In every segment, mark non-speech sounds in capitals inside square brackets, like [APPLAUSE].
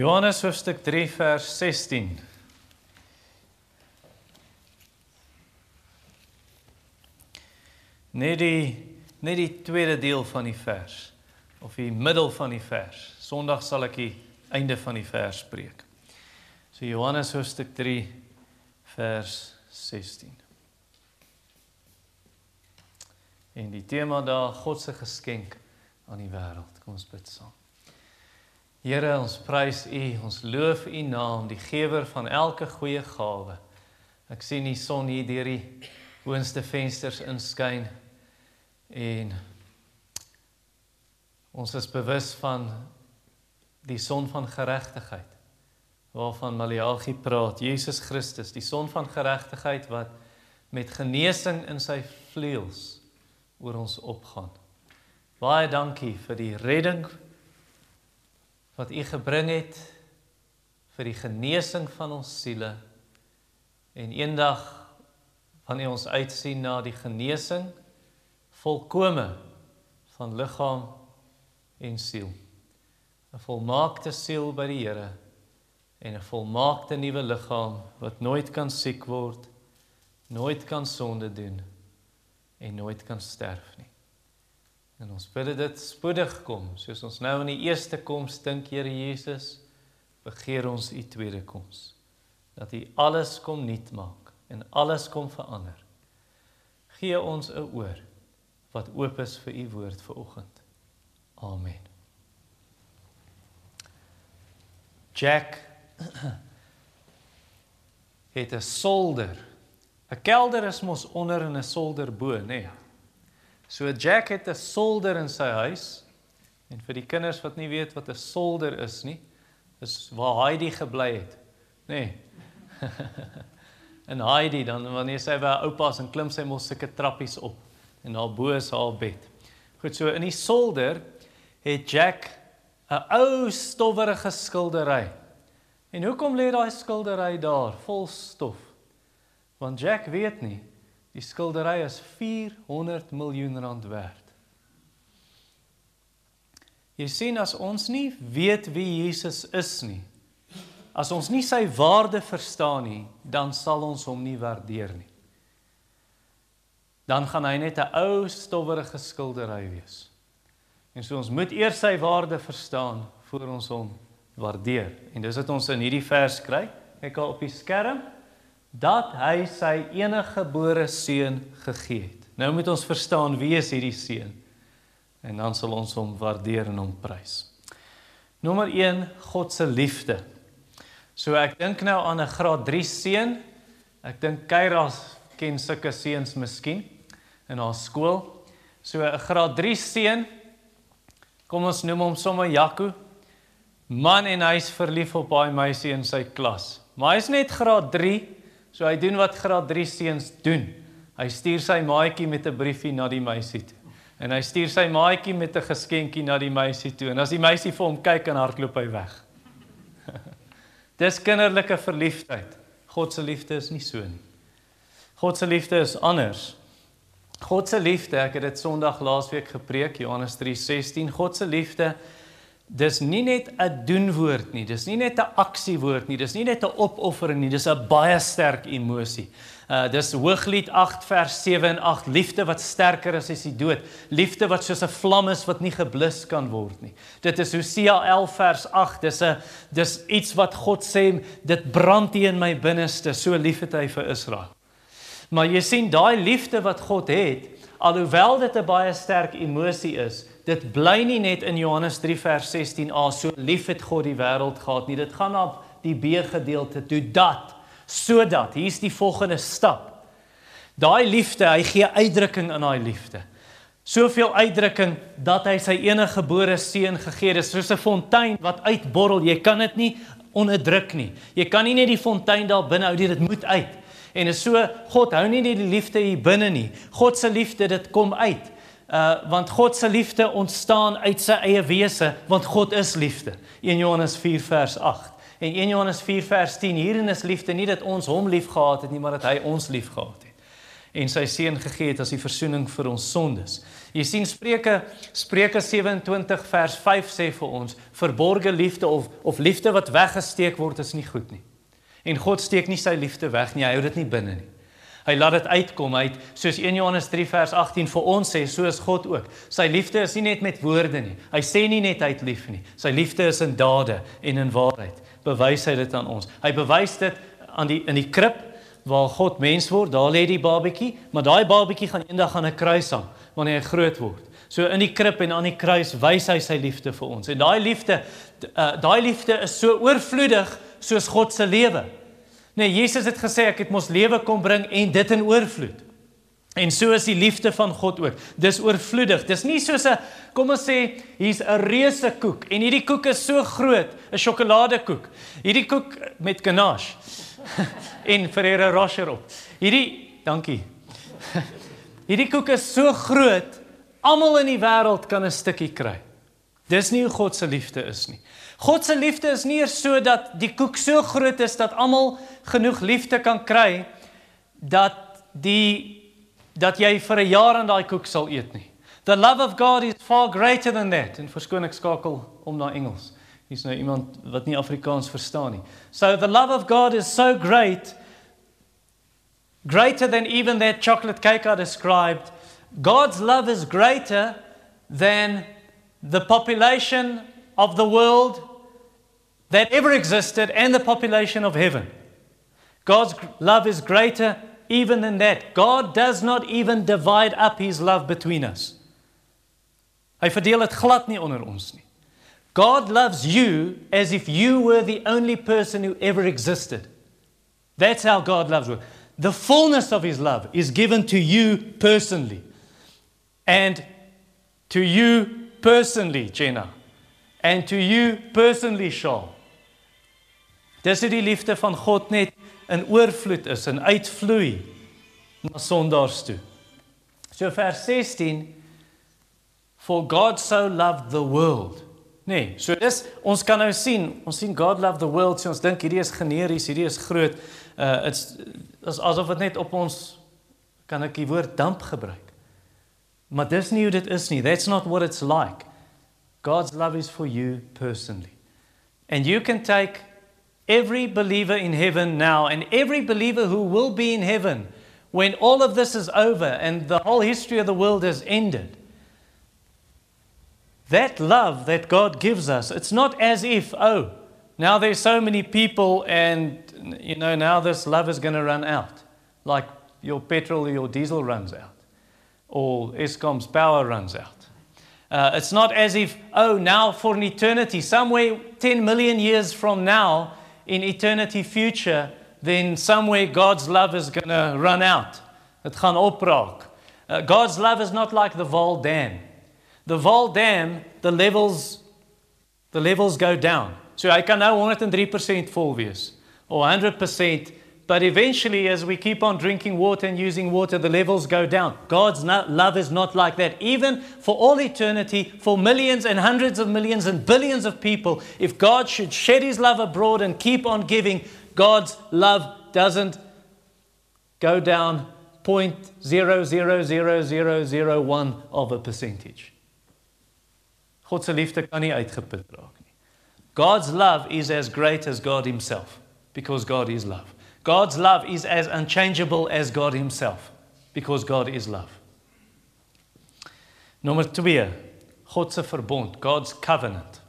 Johannes hoofstuk 3 vers 16. Net die net die tweede deel van die vers of die middel van die vers. Sondag sal ek die einde van die vers spreek. So Johannes hoofstuk 3 vers 16. En die tema daar God se geskenk aan die wêreld. Kom ons bid saam. Here, ons prys U, ons loof U naam, die gewer van elke goeie gawe. Ek sien die son hier deur die boonste vensters inskyn en ons is bewus van die son van geregtigheid waarvan Maleagi praat, Jesus Christus, die son van geregtigheid wat met genesing in sy vleuels oor ons opgaan. Baie dankie vir die redding wat U gebring het vir die genesing van ons siele en eendag wanneer ons uitsien na die genesing volkome van liggaam en siel. 'n volmaakte siel by die Here en 'n volmaakte nuwe liggaam wat nooit kan siek word nooit kan sonde doen en nooit kan sterf nie En ons bid dit spoedig kom, soos ons nou in die eerste koms dink, Here Jesus, begeer ons u tweede koms. Dat u alles kom nuut maak en alles kom verander. Gee ons 'n oor wat oop is vir u woord vir oggend. Amen. Jack [CLEARS THROAT] het 'n solder. 'n Kelder is mos onder en 'n solder bo, nê? Nee. So Jack het 'n solder in sy huis. En vir die kinders wat nie weet wat 'n solder is nie, is waar Heidi gebly het, nê. Nee. [LAUGHS] en Heidi dan wanneer sy by haar oupa se klim sy mos sulke trappies op en daar bo is haar bed. Goed, so in die solder het Jack 'n ou stowwerige skildery. En hoekom lê daai skildery daar vol stof? Want Jack weet nie Die skildery is 400 miljoen rand werd. Jy sien as ons nie weet wie Jesus is nie, as ons nie sy waarde verstaan nie, dan sal ons hom nie waardeer nie. Dan gaan hy net 'n ou stowwerige skildery wees. En so ons moet eers sy waarde verstaan voor ons hom waardeer. En dis wat ons in hierdie vers kry. Kyk al op die skerm dat hy sy enige gebore seun gegee het. Nou moet ons verstaan wie is hierdie seun? En dan sal ons hom waardeer en hom prys. Nommer 1 God se liefde. So ek dink nou aan 'n graad 3 seun. Ek dink Kairas ken sulke seuns miskien in haar skool. So 'n graad 3 seun. Kom ons noem hom sommer Jaco. Man en hy's verlief op daai meisie in sy klas. Maar hy's net graad So hy doen wat graad 3 seuns doen. Hy stuur sy maatjie met 'n briefie na die meisie toe. En hy stuur sy maatjie met 'n geskenkie na die meisie toe. En as die meisie vir hom kyk en hardloop hy weg. [LAUGHS] Dis kinderlike verliefdheid. God se liefde is nie so nie. God se liefde is anders. God se liefde, ek het dit Sondag laasweek gepreek, Johannes 3:16. God se liefde dis nie net 'n doenwoord nie, dis nie net 'n aksiewoord nie, dis nie net 'n opoffering nie, dis 'n baie sterk emosie. Uh dis Hooglied 8 vers 7 en 8 liefde wat sterker is as die dood, liefde wat soos 'n vlam is wat nie geblus kan word nie. Dit is Hosea 11 vers 8, dis 'n dis iets wat God sê, dit brand hier in my binneste, so lief het hy vir Israel. Maar jy sien daai liefde wat God het, alhoewel dit 'n baie sterk emosie is, dit bly nie net in Johannes 3 vers 16a so lief het God die wêreld gehad nie. Dit gaan op die B gedeelte toe dat sodat hier's die volgende stap. Daai liefde, hy gee uitdrukking aan daai liefde. Soveel uitdrukking dat hy sy enige gebore seun gegee het, soos 'n fontein wat uitborrel. Jy kan dit nie onderdruk nie. Jy kan nie net die fontein daar binne hou nie, dit moet uit. En is so God hou nie die liefde hier binne nie. God se liefde dit kom uit uh want God se liefde ontstaan uit sy eie wese want God is liefde 1 Johannes 4 vers 8 en 1 Johannes 4 vers 10 hierin is liefde nie dat ons hom liefgehad het nie maar dat hy ons liefgehad het en sy seun gegee het as die verzoening vir ons sondes. Jy sien Spreuke Spreuke 27 vers 5 sê vir ons verborgde liefde of of liefde wat weggesteek word is nie goed nie. En God steek nie sy liefde weg nie, hy hou dit nie binne nie. Hy laat dit uitkom uit soos 1 Johannes 3 vers 18 vir ons sê, so is God ook. Sy liefde is nie net met woorde nie. Hy sê nie net hy het lief nie. Sy liefde is in dade en in waarheid. Bewys hy dit aan ons. Hy bewys dit aan die in die krib waar God mens word. Daar lê die babatjie, maar daai babatjie gaan eendag aan 'n kruis hang wanneer hy groot word. So in die krib en aan die kruis wys hy sy liefde vir ons. En daai liefde uh, daai liefde is so oorvloedig soos God se lewe. Nee, Jesus het gesê ek het mos lewe kom bring en dit in oorvloed. En so is die liefde van God ook. Dis oorvloedig. Dis nie soos 'n kom ons sê hier's 'n reuse koek en hierdie koek is so groot, 'n sjokoladekoek. Hierdie koek met ganache [LAUGHS] en Ferrero Rocher op. Hierdie, dankie. [LAUGHS] Hierdie koek is so groot, almal in die wêreld kan 'n stukkie kry. Dis nie hoe God se liefde is nie. God se liefde is nie eers so dat die koek so groot is dat almal genoeg liefde kan kry dat die dat jy vir 'n jaar aan daai koek sal eet nie. The love of God is far greater than that. En verskoon ek skakel om na Engels. Hier's nou iemand wat nie Afrikaans verstaan nie. So the love of God is so great greater than even that chocolate cake I described. God's love is greater than the population of the world that ever existed and the population of heaven. God's love is greater even than that. God does not even divide up his love between us. Hy verdeel dit glad nie onder ons nie. God loves you as if you were the only person who ever existed. That's how God loves you. The fullness of his love is given to you personally. And to you personally, Jenna. And to you personally, Shaw. Dis hoe die liefde van God net in oorvloed is en uitvloei na sondaars toe. So vers 16 For God so loved the world. Nee, so dis ons kan nou sien, ons sien God love the world, so ons dink hierdie is generies, hierdie is groot. Uh it's is asof dit net op ons kan ek die woord damp gebruik. Maar dis nie hoe dit is nie. That's not what it's like. God's love is for you personally. And you can take every believer in heaven now and every believer who will be in heaven when all of this is over and the whole history of the world has ended. That love that God gives us, it's not as if, oh, now there's so many people and, you know, now this love is going to run out. Like your petrol or your diesel runs out, or Eskom's power runs out. Uh, it's not as if, oh, now for an eternity, somewhere 10 million years from now, in eternity future, then somewhere God's love is going to run out. Dit gaan opraak. Uh, God's love is not like the Vol Dam. The Vol Dam, the levels the levels go down. So hy kan nou 103% vol wees or 100% but eventually as we keep on drinking water and using water the levels go down. God's not, love is not like that. Even for all eternity, for millions and hundreds of millions and billions of people, if God should shed his love abroad and keep on giving, God's love doesn't go down 0.00001 of a percentage. God's love is as great as God himself because God is love. God's love is as unchangeable as God himself because God is love. Nommer 2, God verbond, God's covenant.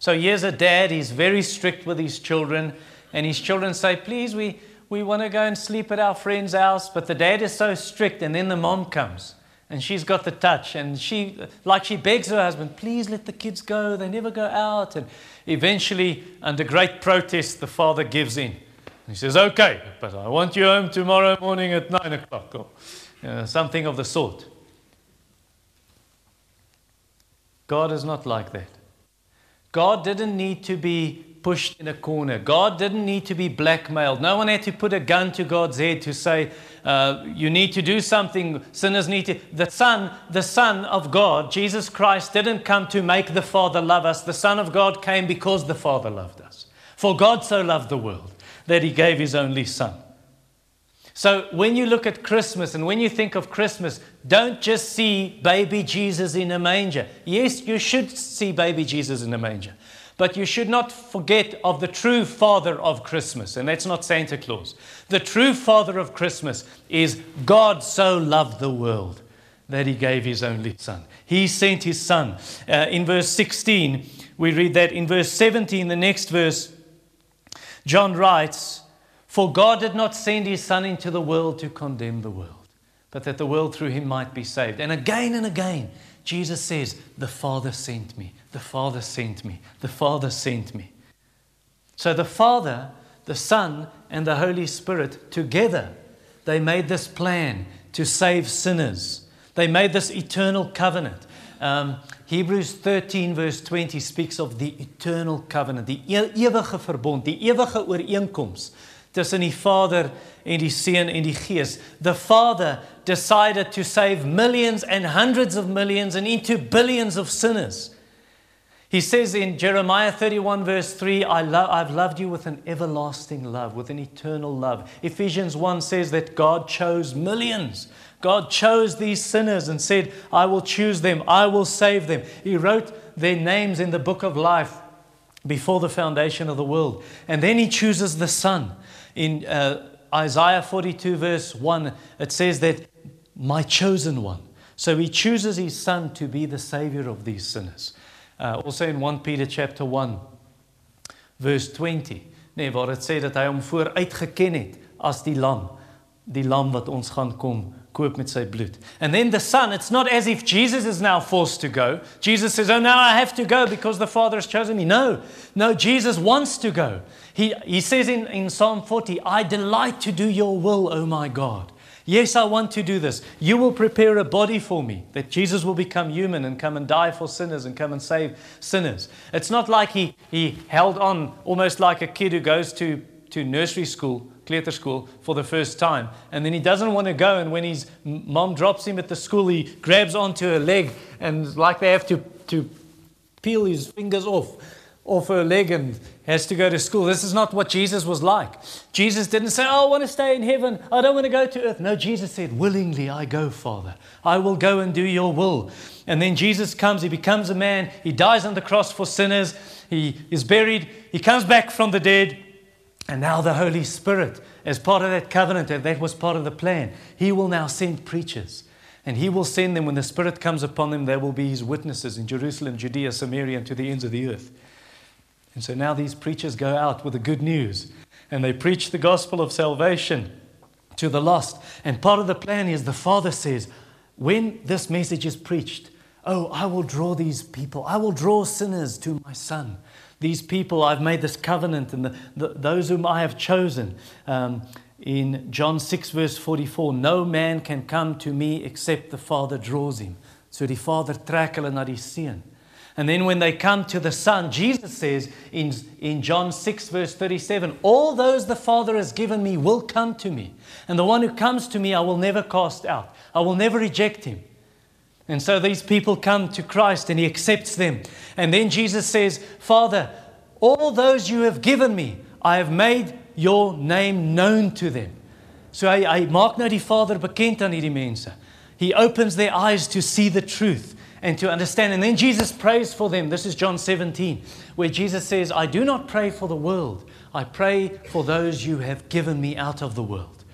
So here's a dad, he's very strict with his children and his children say, "Please, we we want to go and sleep at our friend's house." But the dad is so strict and then the mom comes and she's got the touch and she like she begs her husband please let the kids go they never go out and eventually under great protest the father gives in he says okay but i want you home tomorrow morning at nine o'clock or uh, something of the sort god is not like that god didn't need to be pushed in a corner. God didn't need to be blackmailed. No one had to put a gun to God's head to say, uh, you need to do something. Sinners need to. The Son, the Son of God, Jesus Christ, didn't come to make the Father love us. The Son of God came because the Father loved us. For God so loved the world that he gave his only Son. So when you look at Christmas and when you think of Christmas, don't just see baby Jesus in a manger. Yes, you should see baby Jesus in a manger. But you should not forget of the true father of Christmas, and that's not Santa Claus. The true father of Christmas is God so loved the world that he gave his only son. He sent his son. Uh, in verse 16, we read that. In verse 17, the next verse, John writes, for God did not send his Son into the world to condemn the world, but that the world through him might be saved. And again and again, Jesus says, The Father sent me, the Father sent me, the Father sent me. So the Father, the Son, and the Holy Spirit together, they made this plan to save sinners. They made this eternal covenant. Um, Hebrews 13 verse 20 speaks of the eternal covenant, die ewige verbond, die ewige ooreenkoms tussen die Vader en die Seun en die Gees. The Father decided to save millions and hundreds of millions and into billions of sinners. He says in Jeremiah 31, verse 3, I lo- I've loved you with an everlasting love, with an eternal love. Ephesians 1 says that God chose millions. God chose these sinners and said, I will choose them, I will save them. He wrote their names in the book of life before the foundation of the world. And then He chooses the Son in uh, Isaiah 42, verse 1, it says that my chosen one. So he chooses his son to be the savior of these sinners. Uh, also in 1 Peter chapter 1, verse 20, nee, waar dit sê dat hy hom vooruit geken het as die lam, die lam wat ons gaan kom koop met sy bloed. And then the son, it's not as if Jesus is now forced to go. Jesus says, "Oh, now I have to go because the Father has chosen me." No. No, Jesus wants to go. He, he says in, in Psalm 40, I delight to do your will, O my God. Yes, I want to do this. You will prepare a body for me, that Jesus will become human and come and die for sinners and come and save sinners. It's not like he, he held on almost like a kid who goes to, to nursery school, Clear school, for the first time. And then he doesn't want to go. And when his mom drops him at the school, he grabs onto her leg and, like they have to, to peel his fingers off off her leg and has to go to school. This is not what Jesus was like. Jesus didn't say, Oh, I want to stay in heaven. I don't want to go to earth. No, Jesus said, Willingly I go, Father. I will go and do your will. And then Jesus comes, he becomes a man, he dies on the cross for sinners, he is buried, he comes back from the dead. And now the Holy Spirit, as part of that covenant, that was part of the plan, he will now send preachers. And he will send them when the Spirit comes upon them, they will be his witnesses in Jerusalem, Judea, Samaria, and to the ends of the earth. And so now these preachers go out with the good news and they preach the gospel of salvation to the lost. And part of the plan is the Father says, when this message is preached, oh, I will draw these people, I will draw sinners to my Son. These people, I've made this covenant, and the, the, those whom I have chosen. Um, in John 6, verse 44, no man can come to me except the Father draws him. So the Father trek hulle na. And then when they come to the Son, Jesus says in, in John 6, verse 37, All those the Father has given me will come to me. And the one who comes to me, I will never cast out. I will never reject him. And so these people come to Christ and he accepts them. And then Jesus says, Father, all those you have given me, I have made your name known to them. So hy hy maak nou die Vader bekend aan hierdie mense. He opens their eyes to see the truth and to understand. And then Jesus prays for them. This is John 17, where Jesus says, I do not pray for the world, I pray for those you have given me out of the world.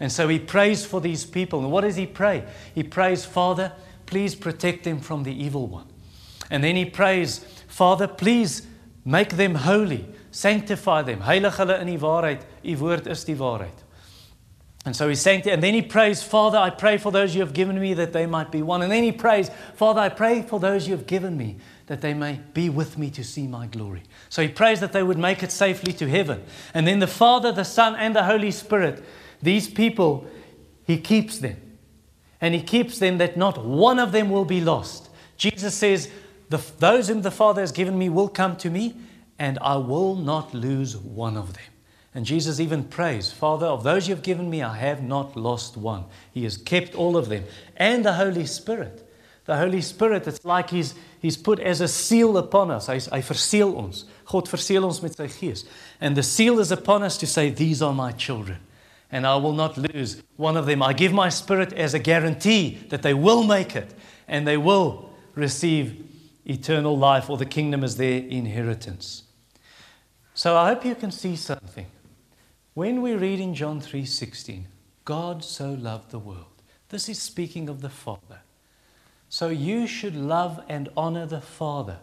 And so he prays for these people. And what does he pray? He prays, Father, please protect them from the evil one. And then he prays, Father, please make them holy, sanctify them. Heilig hulle in die waarheid. U woord is die waarheid. And so he's saying, and then he prays, Father, I pray for those you have given me that they might be one. And then he prays, Father, I pray for those you have given me that they may be with me to see my glory. So he prays that they would make it safely to heaven. And then the Father, the Son, and the Holy Spirit, these people, he keeps them. And he keeps them that not one of them will be lost. Jesus says, Those whom the Father has given me will come to me, and I will not lose one of them. And Jesus even prays, Father, of those you've given me, I have not lost one. He has kept all of them. And the Holy Spirit. The Holy Spirit, it's like He's, he's put as a seal upon us. Hy, hy verseel ons. God verseel ons met sy gees. And the seal is upon us to say, These are my children. And I will not lose one of them. I give my spirit as a guarantee that they will make it and they will receive eternal life or the kingdom as their inheritance. So I hope you can see something. When we read in John 3:16, God so loved the world. This is speaking of the Father. So you should love and honor the Father,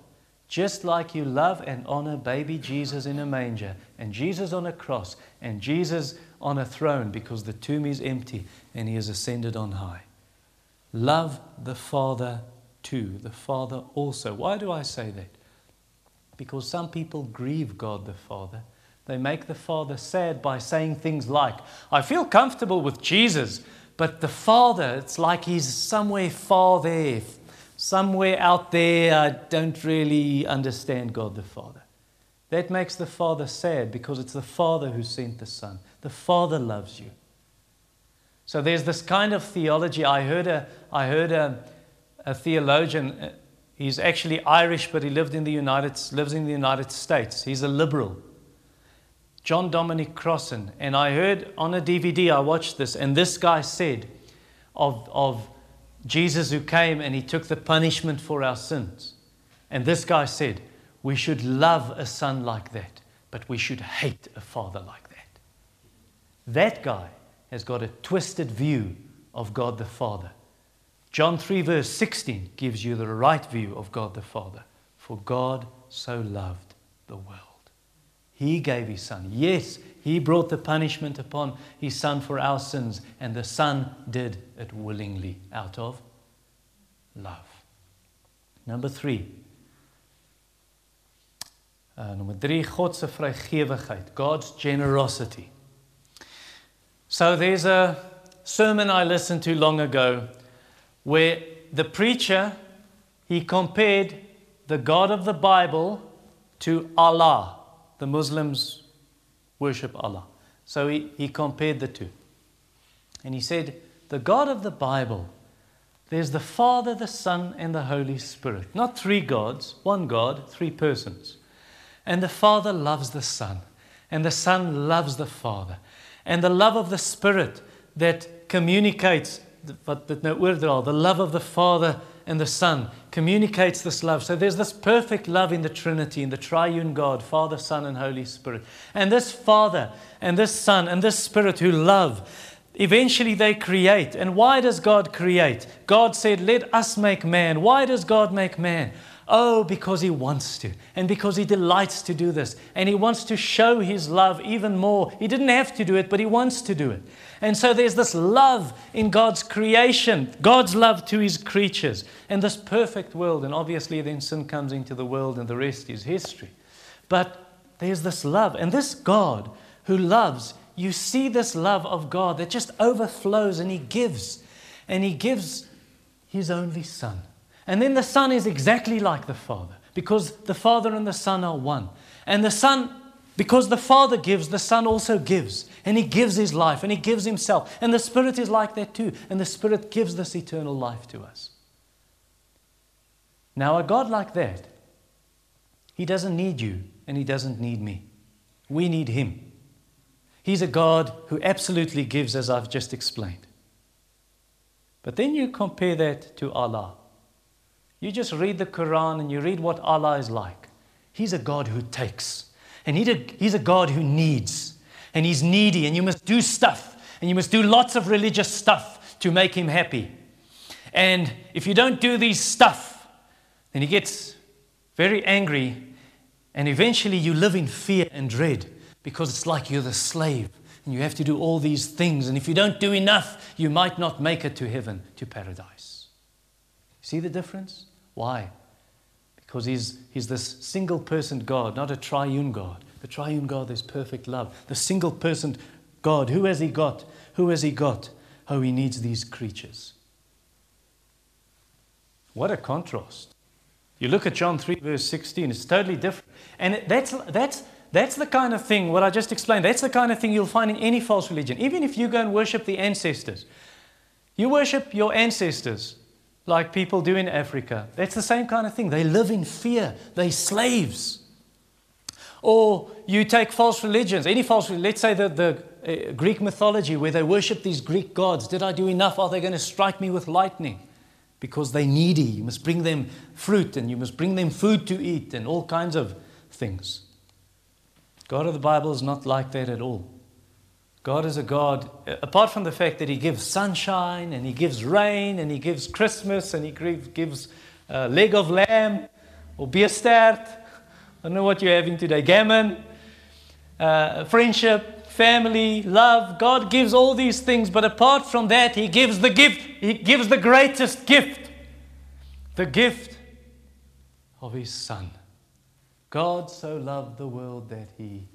just like you love and honor baby Jesus in a manger, and Jesus on a cross, and Jesus on a throne because the tomb is empty and he has ascended on high. Love the Father too, the Father also. Why do I say that? Because some people grieve God the Father. They make the Father sad by saying things like, I feel comfortable with Jesus, but the Father, it's like he's somewhere far there, somewhere out there. I don't really understand God the Father. That makes the Father sad because it's the Father who sent the Son. The Father loves you. So there's this kind of theology. I heard a, I heard a, a theologian. Uh, he's actually Irish, but he lived in the United, lives in the United States. He's a liberal. John Dominic Crossan. And I heard on a DVD, I watched this, and this guy said of, of Jesus who came and he took the punishment for our sins. And this guy said, We should love a son like that, but we should hate a father like that. That guy has got a twisted view of God the Father. John 3, verse 16 gives you the right view of God the Father. For God so loved the world. He gave His Son. Yes, He brought the punishment upon His Son for our sins, and the Son did it willingly out of love. Number three. Uh, drie, Godse vrygewigheid, God's generosity. So there's a sermon I listened to long ago where the preacher he compared the God of the Bible to Allah. The Muslims worship Allah. So he, he compared the two. And he said, The God of the Bible, there's the Father, the Son, and the Holy Spirit. Not three gods, one God, three persons. And the Father loves the Son, and the Son loves the Father and the love of the Spirit that communicates what the the love of the Father and the Son communicates this love. So there's this perfect love in the Trinity, in the triune God, Father, Son, and Holy Spirit. And this Father and this Son and this Spirit who love, eventually they create. And why does God create? God said, Let us make man. Why does God make man? Oh, because He wants to, and because He delights to do this, and He wants to show His love even more. He didn't have to do it, but He wants to do it. And so there's this love in God's creation, God's love to His creatures, and this perfect world. And obviously, then sin comes into the world, and the rest is history. But there's this love, and this God who loves, you see this love of God that just overflows, and He gives, and He gives His only Son. And then the Son is exactly like the Father because the Father and the Son are one. And the Son, because the Father gives, the Son also gives. And He gives His life and He gives Himself. And the Spirit is like that too. And the Spirit gives this eternal life to us. Now, a God like that, He doesn't need you and He doesn't need me. We need Him. He's a God who absolutely gives, as I've just explained. But then you compare that to Allah. You just read the Quran and you read what Allah is like. He's a God who takes, and He's a God who needs, and He's needy, and you must do stuff, and you must do lots of religious stuff to make Him happy. And if you don't do these stuff, then He gets very angry, and eventually you live in fear and dread because it's like you're the slave and you have to do all these things. And if you don't do enough, you might not make it to heaven, to paradise. See the difference? Why? Because he's, he's this single person God, not a triune God. The triune God is perfect love. The single person God, who has he got? Who has he got? Oh, he needs these creatures. What a contrast. You look at John 3, verse 16, it's totally different. And that's, that's, that's the kind of thing, what I just explained, that's the kind of thing you'll find in any false religion. Even if you go and worship the ancestors, you worship your ancestors like people do in Africa. That's the same kind of thing. They live in fear, they're slaves. Or you take false religions, any false let's say that the uh, Greek mythology where they worship these Greek gods. Did I do enough? Are they going to strike me with lightning? Because they're needy. You must bring them fruit and you must bring them food to eat and all kinds of things. God of the Bible is not like that at all. God is a God, apart from the fact that He gives sunshine and He gives rain and He gives Christmas and He gives a leg of lamb or beer start. I don't know what you're having today. Gammon, uh, friendship, family, love. God gives all these things, but apart from that, He gives the gift. He gives the greatest gift the gift of His Son. God so loved the world that He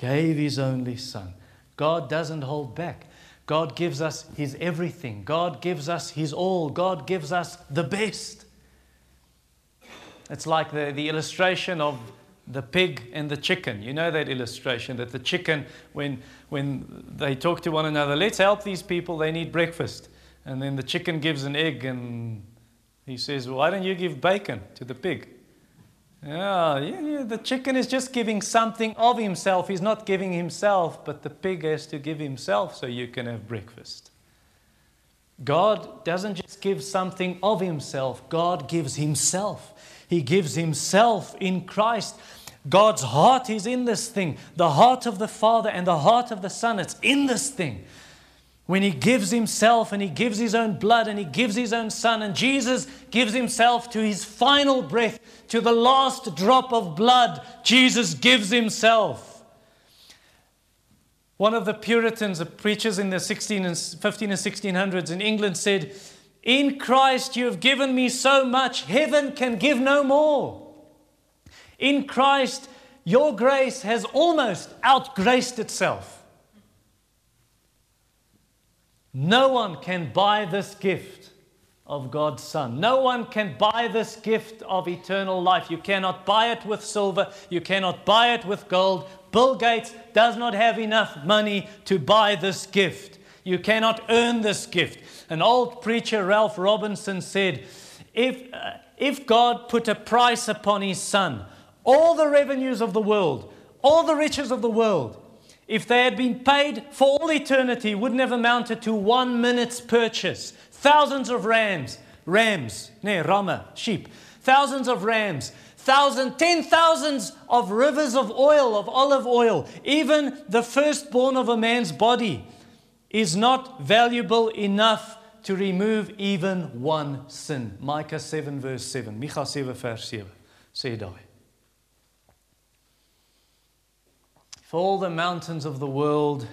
gave his only son. God doesn't hold back. God gives us his everything. God gives us his all. God gives us the best. It's like the, the illustration of the pig and the chicken. You know that illustration that the chicken, when, when they talk to one another, let's help these people, they need breakfast. And then the chicken gives an egg and he says, well, Why don't you give bacon to the pig? Yeah, yeah, the chicken is just giving something of himself. He's not giving himself, but the pig has to give himself so you can have breakfast. God doesn't just give something of himself, God gives himself. He gives himself in Christ. God's heart is in this thing. The heart of the Father and the heart of the Son, it's in this thing when he gives himself and he gives his own blood and he gives his own son, and Jesus gives himself to his final breath, to the last drop of blood, Jesus gives himself. One of the Puritans, the preachers in the 16 and 15 and 1600s in England said, In Christ you have given me so much, heaven can give no more. In Christ, your grace has almost outgraced itself. No one can buy this gift of God's Son. No one can buy this gift of eternal life. You cannot buy it with silver. You cannot buy it with gold. Bill Gates does not have enough money to buy this gift. You cannot earn this gift. An old preacher, Ralph Robinson, said, if, uh, if God put a price upon his Son, all the revenues of the world, all the riches of the world, if they had been paid for all eternity, wouldn't have amounted to one minute's purchase. Thousands of rams, rams, ne, rama, sheep, thousands of rams, thousand, ten thousands of rivers of oil, of olive oil. Even the firstborn of a man's body is not valuable enough to remove even one sin. Micah 7 verse 7. Micha 7 vers 7. Sê daai. If all the mountains of the world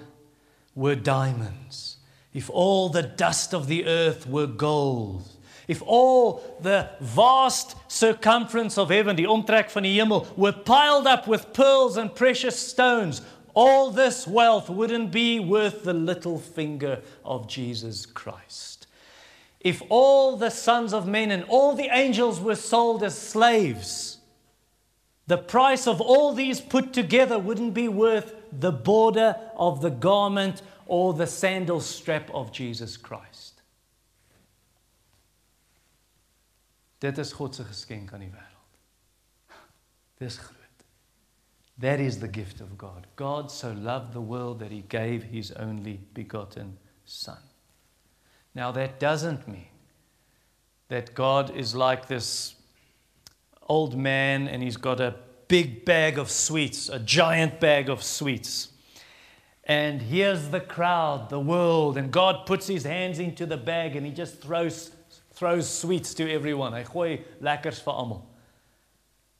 were diamonds, if all the dust of the earth were gold, if all the vast circumference of heaven, the omtrek van die hemel, were piled up with pearls and precious stones, all this wealth wouldn't be worth the little finger of Jesus Christ. If all the sons of men and all the angels were sold as slaves, the price of all these put together wouldn't be worth the border of the garment or the sandal strap of Jesus Christ. Dit is God se geskenk aan die wêreld. Dis groot. That is the gift of God. God so loved the world that he gave his only begotten son. Now that doesn't mean that God is like this old man and he's got a big bag of sweets, a giant bag of sweets. And here's the crowd, the world, and God puts his hands into the bag and he just throws, throws sweets to everyone.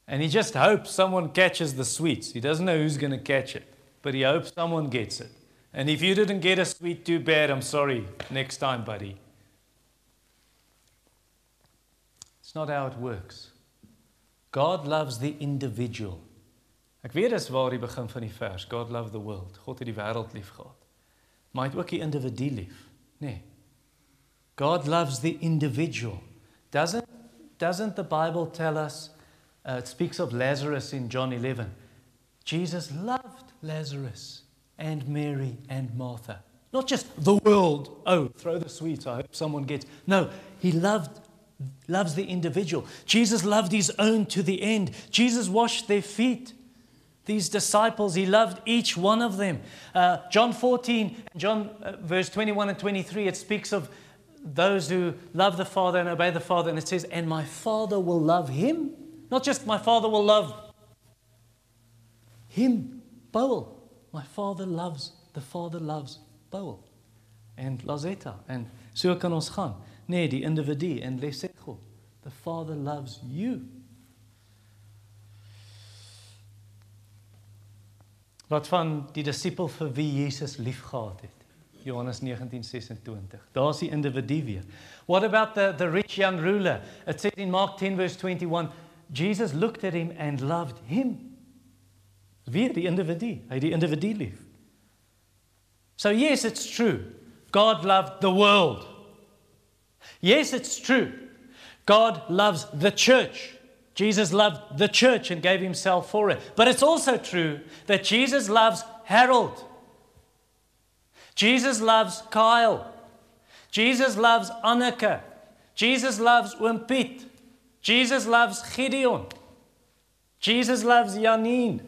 And he just hopes someone catches the sweets. He doesn't know who's going to catch it, but he hopes someone gets it. And if you didn't get a sweet, too bad. I'm sorry. Next time, buddy. It's not how it works. God loves the individual. Ek weet dis waar die begin van die vers. God loved the world. God het die wêreld liefgehad. Maar hy het ook die individu lief, nê? Nee. God loves the individual. Doesn't doesn't the Bible tell us uh, it speaks of Lazarus in John 11. Jesus loved Lazarus and Mary and Martha. Not just the world. Oh, throw the sweets. I hope someone gets. No, he loved loves the individual. Jesus loved his own to the end. Jesus washed their feet. these disciples, he loved each one of them. Uh, John 14, John uh, verse 21 and 23, it speaks of those who love the Father and obey the Father, and it says, And my Father will love him. Not just my Father will love him, Paul. My Father loves, the Father loves Paul. And Lazeta And so kan ons gaan. Nee, die individu en Lesego. The Father loves you. Wat van die disipel vir wie Jesus liefgehad het? Johannes 19:26. Daar's die individu weer. What about the the rich young ruler? It says in Mark 10 verse 21, Jesus looked at him and loved him. Weer die individu. Hy die individu lief. So yes, it's true. God loved the world. Yes, it's true. God loves the church. Jesus loved the church and gave himself for it. But it's also true that Jesus loves Harold. Jesus loves Kyle. Jesus loves Anneke. Jesus loves Wimpit. Jesus loves Gideon. Jesus loves Janine.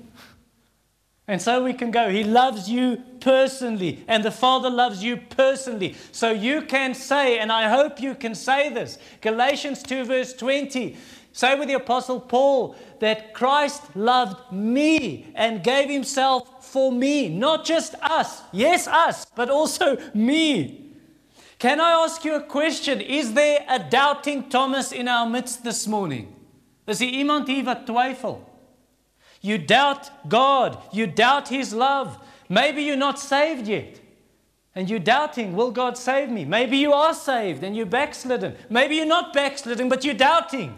And so we can go. He loves you personally, and the Father loves you personally. So you can say, and I hope you can say this Galatians 2, verse 20 Say with the Apostle Paul that Christ loved me and gave himself for me, not just us, yes, us, but also me. Can I ask you a question? Is there a doubting Thomas in our midst this morning? Is he iemand wat twyfel? You doubt God, you doubt his love. Maybe you're not saved yet. And you're doubting, will God save me? Maybe you are saved and you're backslidden. Maybe you're not backslidden, but you're doubting.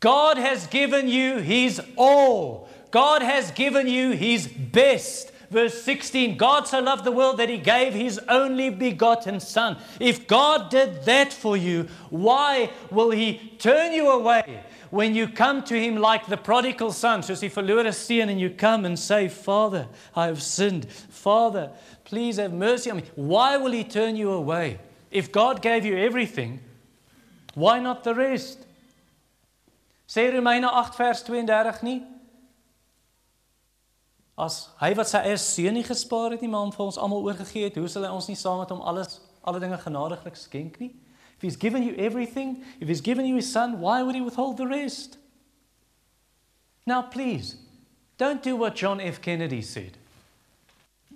God has given you His all. God has given you His best. Verse 16 God so loved the world that He gave His only begotten Son. If God did that for you, why will He turn you away? When you come to him like the prodigal son, soos die verlore seun and you come and say, "Father, I have sinned. Father, please have mercy on me." Why will he turn you away? If God gave you everything, why not the rest? Sê Romeine 8 vers 32 nie? As hy wat sy eie seun nie gespaar het nie, maar hom vir ons almal oorgegee het, hoe sal hy ons nie saam met hom alles alle dinge genadiglik skenk nie? If he's given you everything, if he's given you his son, why would he withhold the rest? Now please, don't do what John F Kennedy said.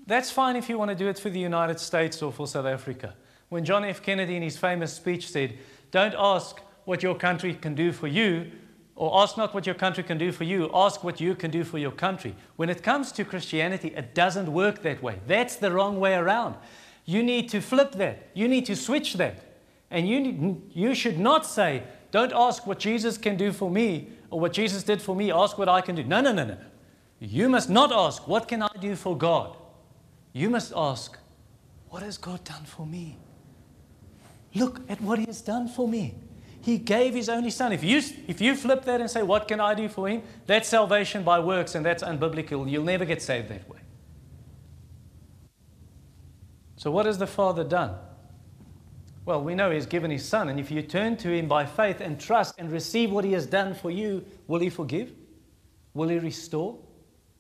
That's fine if you want to do it for the United States or for South Africa. When John F Kennedy in his famous speech said, "Don't ask what your country can do for you, or ask not what your country can do for you, ask what you can do for your country. When it comes to Christianity, it doesn't work that way. That's the wrong way around. You need to flip that. You need to switch that. And you, you should not say, don't ask what Jesus can do for me or what Jesus did for me, ask what I can do. No, no, no, no. You must not ask, what can I do for God? You must ask, what has God done for me? Look at what He has done for me. He gave his only son. If you, if you flip that and say, What can I do for him? That's salvation by works, and that's unbiblical. You'll never get saved that way. So, what has the Father done? Well, we know He's given His Son, and if you turn to Him by faith and trust and receive what He has done for you, will He forgive? Will He restore?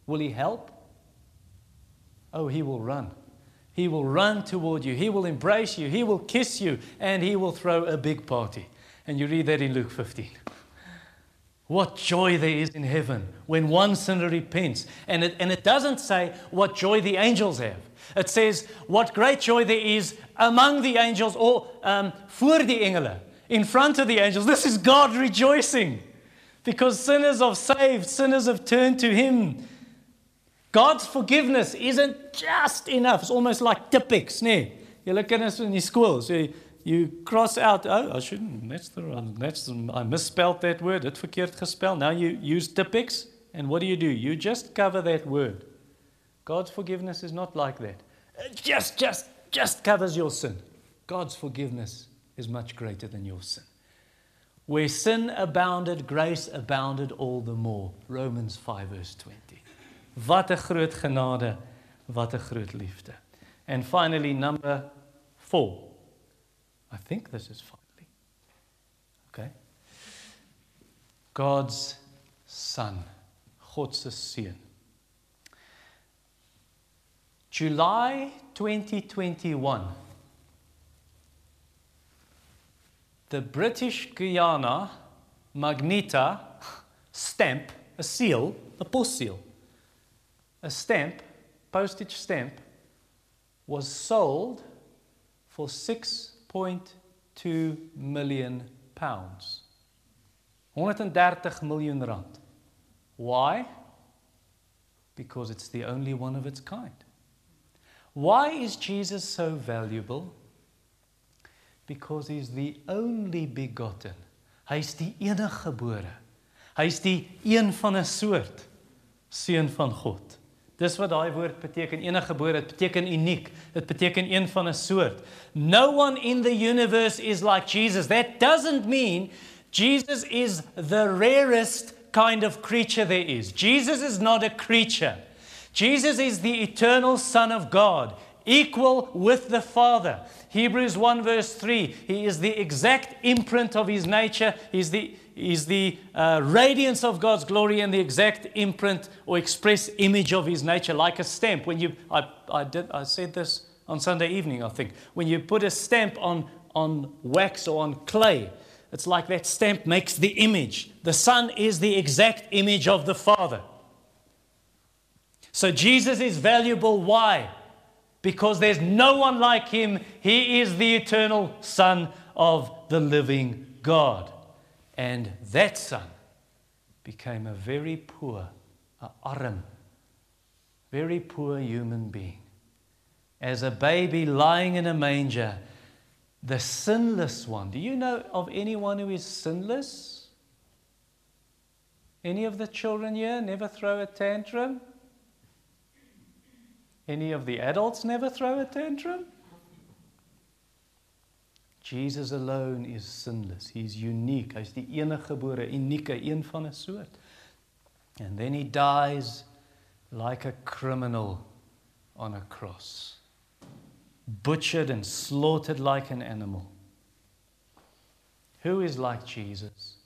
Will He help? Oh, He will run. He will run toward you. He will embrace you. He will kiss you, and He will throw a big party. And you read that in Luke 15. What joy there is in heaven when one sinner repents. And it, and it doesn't say what joy the angels have. It says what great joy there is among the angels or um, voor die engele, in front of the angels. This is God rejoicing because sinners are saved, sinners have turned to Him. God's forgiveness isn't just enough. It's almost like Tipp-Ex, nee. Julle kinders in die skool, so you cross out, oh, I shouldn't, that's the, that's the, I misspelled that word, it verkeerd gespelled. Now you use Tipp-Ex, and what do you do? You just cover that word. God's forgiveness is not like that. It just, just, just covers your sin. God's forgiveness is much greater than your sin. Where sin abounded, grace abounded all the more. Romans 5 verse 20. Wat 'n groot genade, groot liefde. And finally number 4. I think this is finally. Okay? God's Son. God. July 2021 the British Guiana Magenta stamp, a seal, a post seal, a stamp, postage stamp, was sold for 6.2 million pounds. 130 million rand. Why? Because it's the only one of its kind. Why is Jesus so valuable? because he's the only begotten. Hy's die eniggebore. Hy's die een van 'n soort seun van God. Dis wat daai woord beteken eniggebore. Dit beteken uniek. Dit beteken een van 'n soort. No one in the universe is like Jesus. That doesn't mean Jesus is the rarest kind of creature there is. Jesus is not a creature. Jesus is the eternal Son of God equal with the Father. Hebrews 1, verse 3. He is the exact imprint of his nature. He's the, he's the uh, radiance of God's glory and the exact imprint or express image of his nature, like a stamp. When you, I, I, did, I said this on Sunday evening, I think. When you put a stamp on, on wax or on clay, it's like that stamp makes the image. The Son is the exact image of the Father. So Jesus is valuable. Why? because there's no one like him. He is the eternal Son of the living God. And that Son became a very poor, a arm, very poor human being. As a baby lying in a manger, the sinless one. Do you know of anyone who is sinless? Any of the children here never throw a tantrum? Any of the adults never throw a tantrum? Jesus alone is sinless. He's unique. Hy's die eniggebore, unieke, een van 'n soort. And then he dies like a criminal on a cross. Butchered and slaughtered like an animal. Who is like Jesus?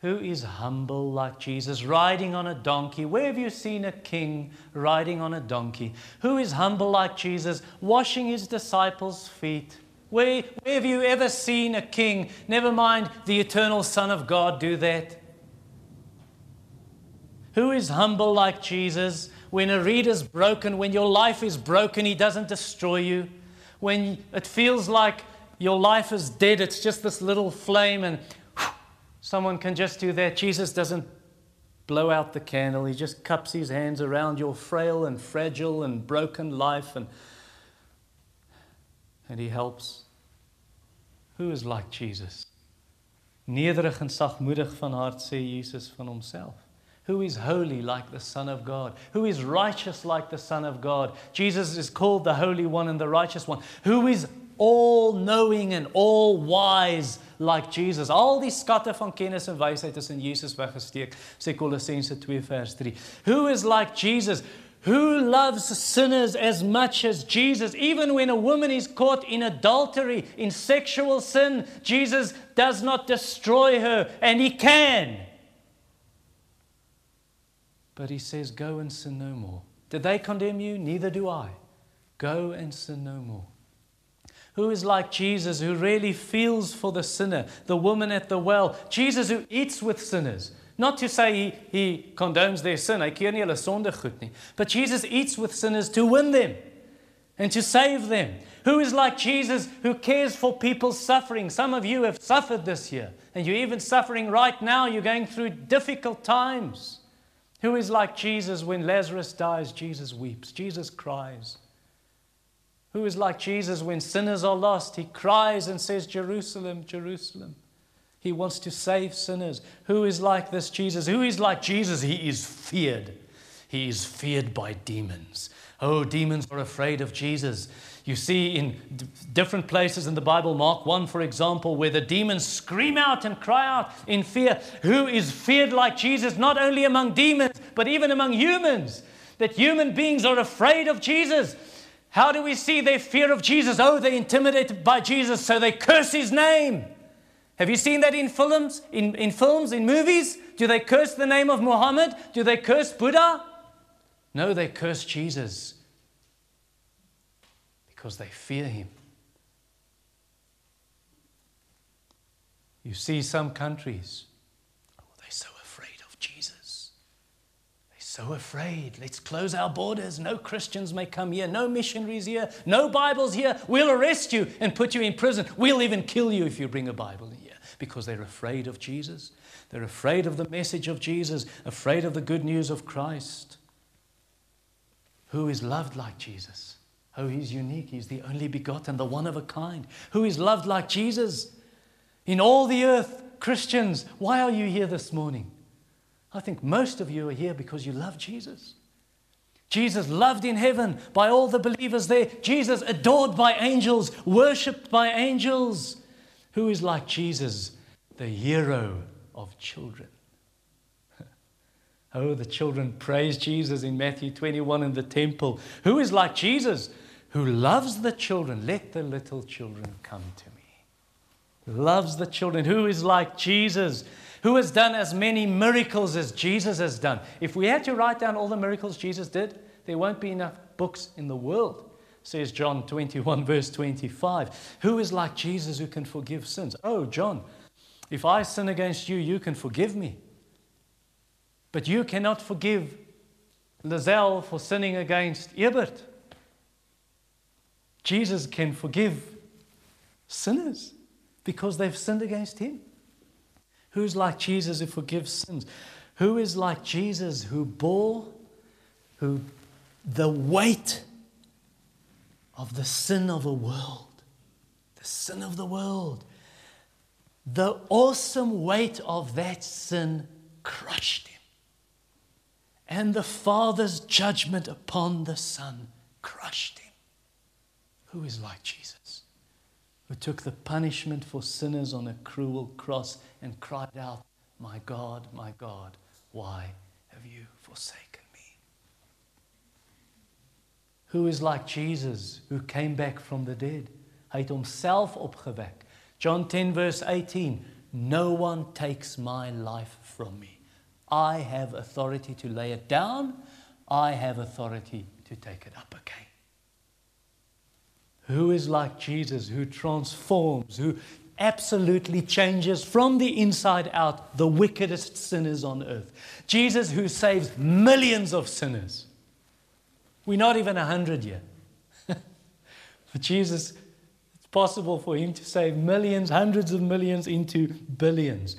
Who is humble like Jesus, riding on a donkey? Where have you seen a king riding on a donkey? Who is humble like Jesus, washing his disciples' feet? Where, where have you ever seen a king, never mind the eternal Son of God, do that? Who is humble like Jesus? When a reed broken, when your life is broken, he doesn't destroy you. When it feels like your life is dead, it's just this little flame, and Someone can just do that. Jesus doesn't blow out the candle, He just cups His hands around your frail and fragile and broken life and, and He helps. Who is like Jesus? Nederig en sagmoedig van hart sê Jesus van homself. Who is holy like the Son of God? Who is righteous like the Son of God? Jesus is called the Holy One and the Righteous One. Who is all knowing and all wise like Jesus. Al die skatte van kennis en wysheid is in Jesus weggesteek, sê Kolossense 2 vers 3. Who is like Jesus? Who loves sinners as much as Jesus? Even when a woman is caught in adultery, in sexual sin, Jesus does not destroy her, and he can. But he says, Go and sin no more. Did they condemn you? Neither do I. Go and sin no more. Who is like Jesus, who really feels for the sinner, the woman at the well? Jesus, who eats with sinners. Not to say he, he condones their sin, but Jesus eats with sinners to win them and to save them. Who is like Jesus, who cares for people's suffering? Some of you have suffered this year, and you're even suffering right now. You're going through difficult times. Who is like Jesus when Lazarus dies? Jesus weeps, Jesus cries. Who is like Jesus when sinners are lost? He cries and says, Jerusalem, Jerusalem. He wants to save sinners. Who is like this Jesus? Who is like Jesus? He is feared. He is feared by demons. Oh, demons are afraid of Jesus. You see in d- different places in the Bible, Mark 1, for example, where the demons scream out and cry out in fear. Who is feared like Jesus, not only among demons, but even among humans? That human beings are afraid of Jesus. How do we see their fear of Jesus? Oh, they're intimidated by Jesus, so they curse his name. Have you seen that in films, in, in films, in movies? Do they curse the name of Muhammad? Do they curse Buddha? No, they curse Jesus because they fear him. You see some countries, oh, they're so afraid of Jesus. They're so afraid. Let's close our borders. No Christians may come here. No missionaries here. No Bibles here. We'll arrest you and put you in prison. We'll even kill you if you bring a Bible here because they're afraid of Jesus. They're afraid of the message of Jesus, afraid of the good news of Christ. Who is loved like Jesus? Oh, he's unique. He's the only begotten, the one of a kind. Who is loved like Jesus? In all the earth, Christians, why are you here this morning? I think most of you are here because you love Jesus. Jesus loved in heaven by all the believers there. Jesus adored by angels, worshipped by angels. Who is like Jesus, the hero of children? [LAUGHS] oh, the children praise Jesus in Matthew 21 in the temple. Who is like Jesus, who loves the children? Let the little children come to me loves the children, who is like Jesus, who has done as many miracles as Jesus has done. If we had to write down all the miracles Jesus did, there won't be enough books in the world, says John 21, verse 25. Who is like Jesus who can forgive sins? Oh, John, if I sin against you, you can forgive me. But you cannot forgive Lizelle for sinning against Ebert. Jesus can forgive sinners because they've sinned against him. Who's like Jesus who forgives sins? Who is like Jesus who bore who the weight of the sin of a world, the sin of the world, the awesome weight of that sin crushed him. And the Father's judgment upon the Son crushed him. Who is like Jesus? who took the punishment for sinners on a cruel cross and cried out, My God, my God, why have you forsaken me? Who is like Jesus who came back from the dead? Hy het homself opgewek. John 10 verse 18, No one takes my life from me. I have authority to lay it down. I have authority to take it up again. Who is like Jesus, who transforms, who absolutely changes from the inside out the wickedest sinners on earth. Jesus, who saves millions of sinners. We're not even a hundred yet. [LAUGHS] for Jesus, it's possible for him to save millions, hundreds of millions into billions.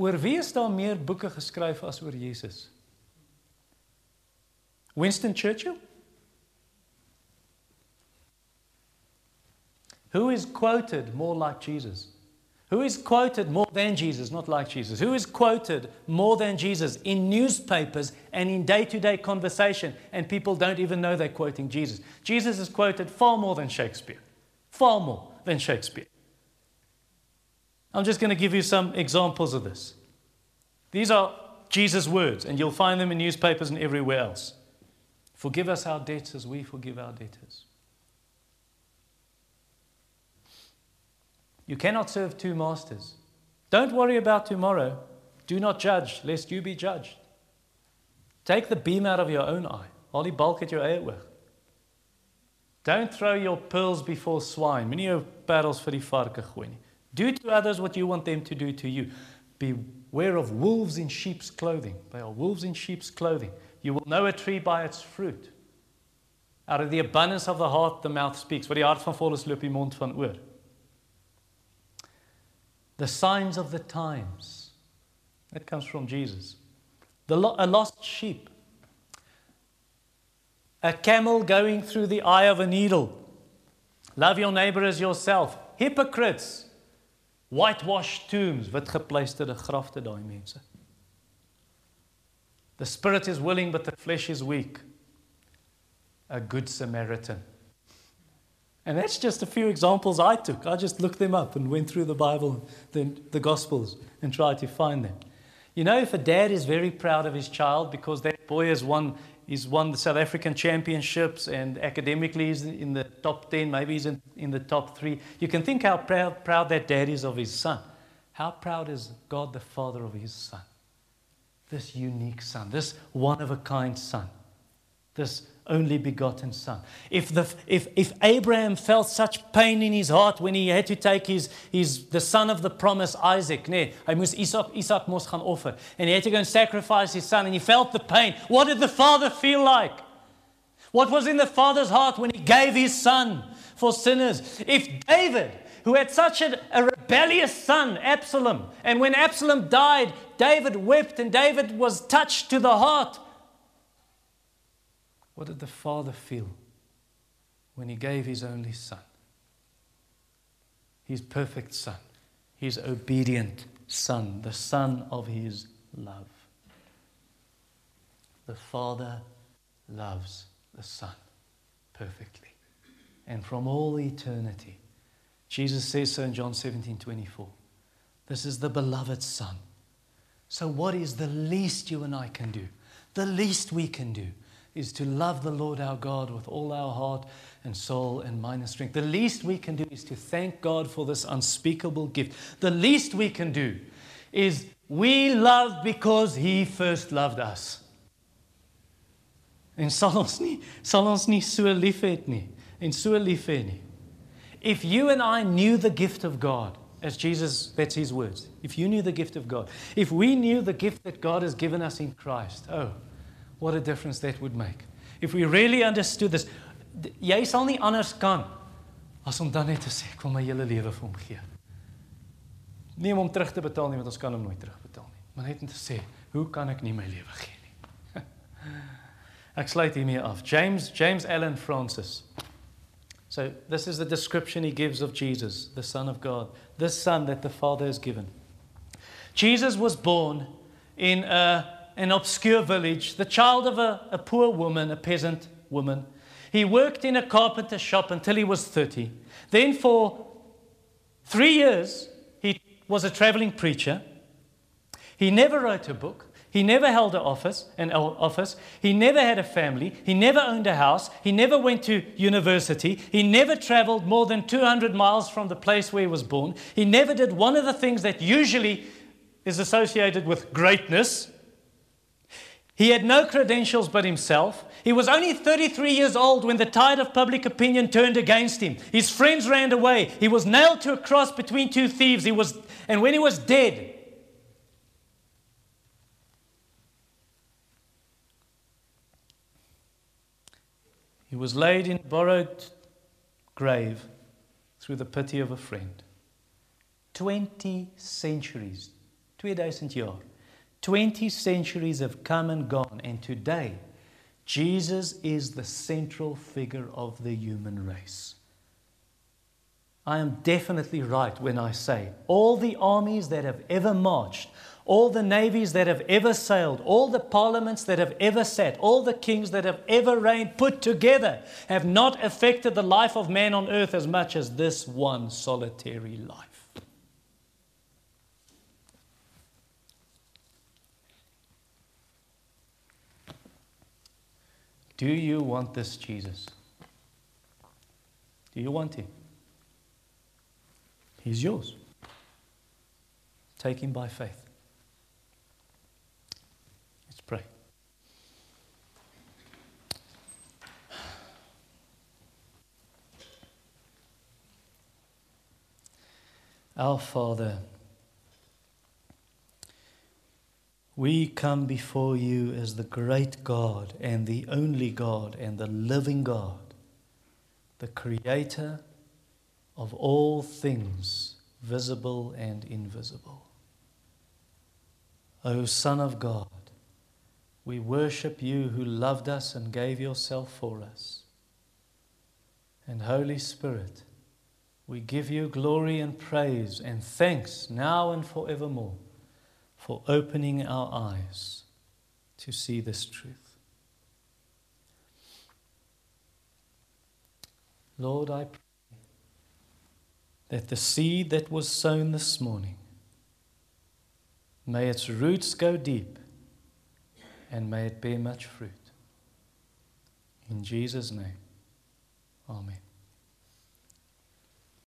Oor wie is daar meer boeke geskryf as oor Jesus? Winston Churchill? Who is quoted more like Jesus? Who is quoted more than Jesus, not like Jesus? Who is quoted more than Jesus in newspapers and in day to day conversation, and people don't even know they're quoting Jesus? Jesus is quoted far more than Shakespeare. Far more than Shakespeare. I'm just going to give you some examples of this. These are Jesus' words, and you'll find them in newspapers and everywhere else. Forgive us our debts as we forgive our debtors. You cannot serve two masters. Don't worry about tomorrow. Do not judge, lest you be judged. Take the beam out of your own eye. Al die balk uit jou eie oog. Don't throw your pearls before swine. Moenie jou parels vir die varke gooi nie. Do to others what you want them to do to you. Beware of wolves in sheep's clothing. They are wolves in sheep's clothing. You will know a tree by its fruit. Out of the abundance of the heart the mouth speaks. Wat die hart van vol is, loop die mond van oor the signs of the times. That comes from Jesus. The lo- a lost sheep, a camel going through the eye of a needle. Love your neighbor as yourself. Hypocrites, whitewashed tombs, wat gepleisterde grafte daai mense. The spirit is willing but the flesh is weak. A good Samaritan. And that's just a few examples I took. I just looked them up and went through the Bible, the, the Gospels, and tried to find them. You know, if a dad is very proud of his child because that boy has won he's won the South African championships and academically he's in the top 10, maybe he's in, in the top three. You can think how proud, proud that dad is of his son. How proud is God the Father of his son? This unique son, this one of a kind son, this only begotten son. If, the, if, if Abraham felt such pain in his heart when he had to take his, his, the son of the promise, Isaac, nee, hy moes Isaac, Isaac moes gaan offer, and he had to go and sacrifice his son, and he felt the pain. What did the father feel like? What was in the father's heart when he gave his son for sinners? If David, who had such a, a rebellious son, Absalom, and when Absalom died, David wept and David was touched to the heart. What did the Father feel when He gave His only Son? His perfect Son, His obedient Son, the Son of His love. The Father loves the Son perfectly. And from all eternity, Jesus says so in John 17 24. This is the beloved Son. So, what is the least you and I can do? The least we can do is to love the Lord our God with all our heart and soul and mind and strength. The least we can do is to thank God for this unspeakable gift. The least we can do is we love because He first loved us. En sal ons nie sal ons nie so lief het nie en so lief hê nie. If you and I knew the gift of God, as Jesus, that's his words. If you knew the gift of God, if we knew the gift that God has given us in Christ, oh, what a difference that would make. If we really understood this, jy sal nie anders kan as om dan net te sê ek wil my hele lewe vir hom gee. Nie om hom terug te betaal nie want ons kan hom nooit terugbetaal nie, maar net om te sê, hoe kan ek nie my lewe gee nie? [LAUGHS] ek sluit hiermee af. James James Allen Francis. So this is the description he gives of Jesus, the son of God, this son that the Father has given. Jesus was born in a an obscure village, the child of a, a poor woman, a peasant woman. He worked in a carpenter shop until he was 30. Then, for three years, he was a traveling preacher. He never wrote a book. He never held an office, an office. He never had a family. He never owned a house. He never went to university. He never traveled more than 200 miles from the place where he was born. He never did one of the things that usually is associated with greatness he had no credentials but himself. He was only 33 years old when the tide of public opinion turned against him. His friends ran away. He was nailed to a cross between two thieves. He was, and when he was dead, he was laid in a borrowed grave through the pity of a friend. 20 centuries, 2000 years 20 centuries have come and gone, and today, Jesus is the central figure of the human race. I am definitely right when I say all the armies that have ever marched, all the navies that have ever sailed, all the parliaments that have ever sat, all the kings that have ever reigned put together have not affected the life of man on earth as much as this one solitary life. Do you want this Jesus? Do you want him? He's yours. Take him by faith. Let's pray. Our Father, We come before you as the great God and the only God and the living God, the creator of all things, visible and invisible. O Son of God, we worship you who loved us and gave yourself for us. And Holy Spirit, we give you glory and praise and thanks now and forevermore for opening our eyes to see this truth. Lord, I pray that the seed that was sown this morning, may its roots go deep and may it bear much fruit. In Jesus name. Amen.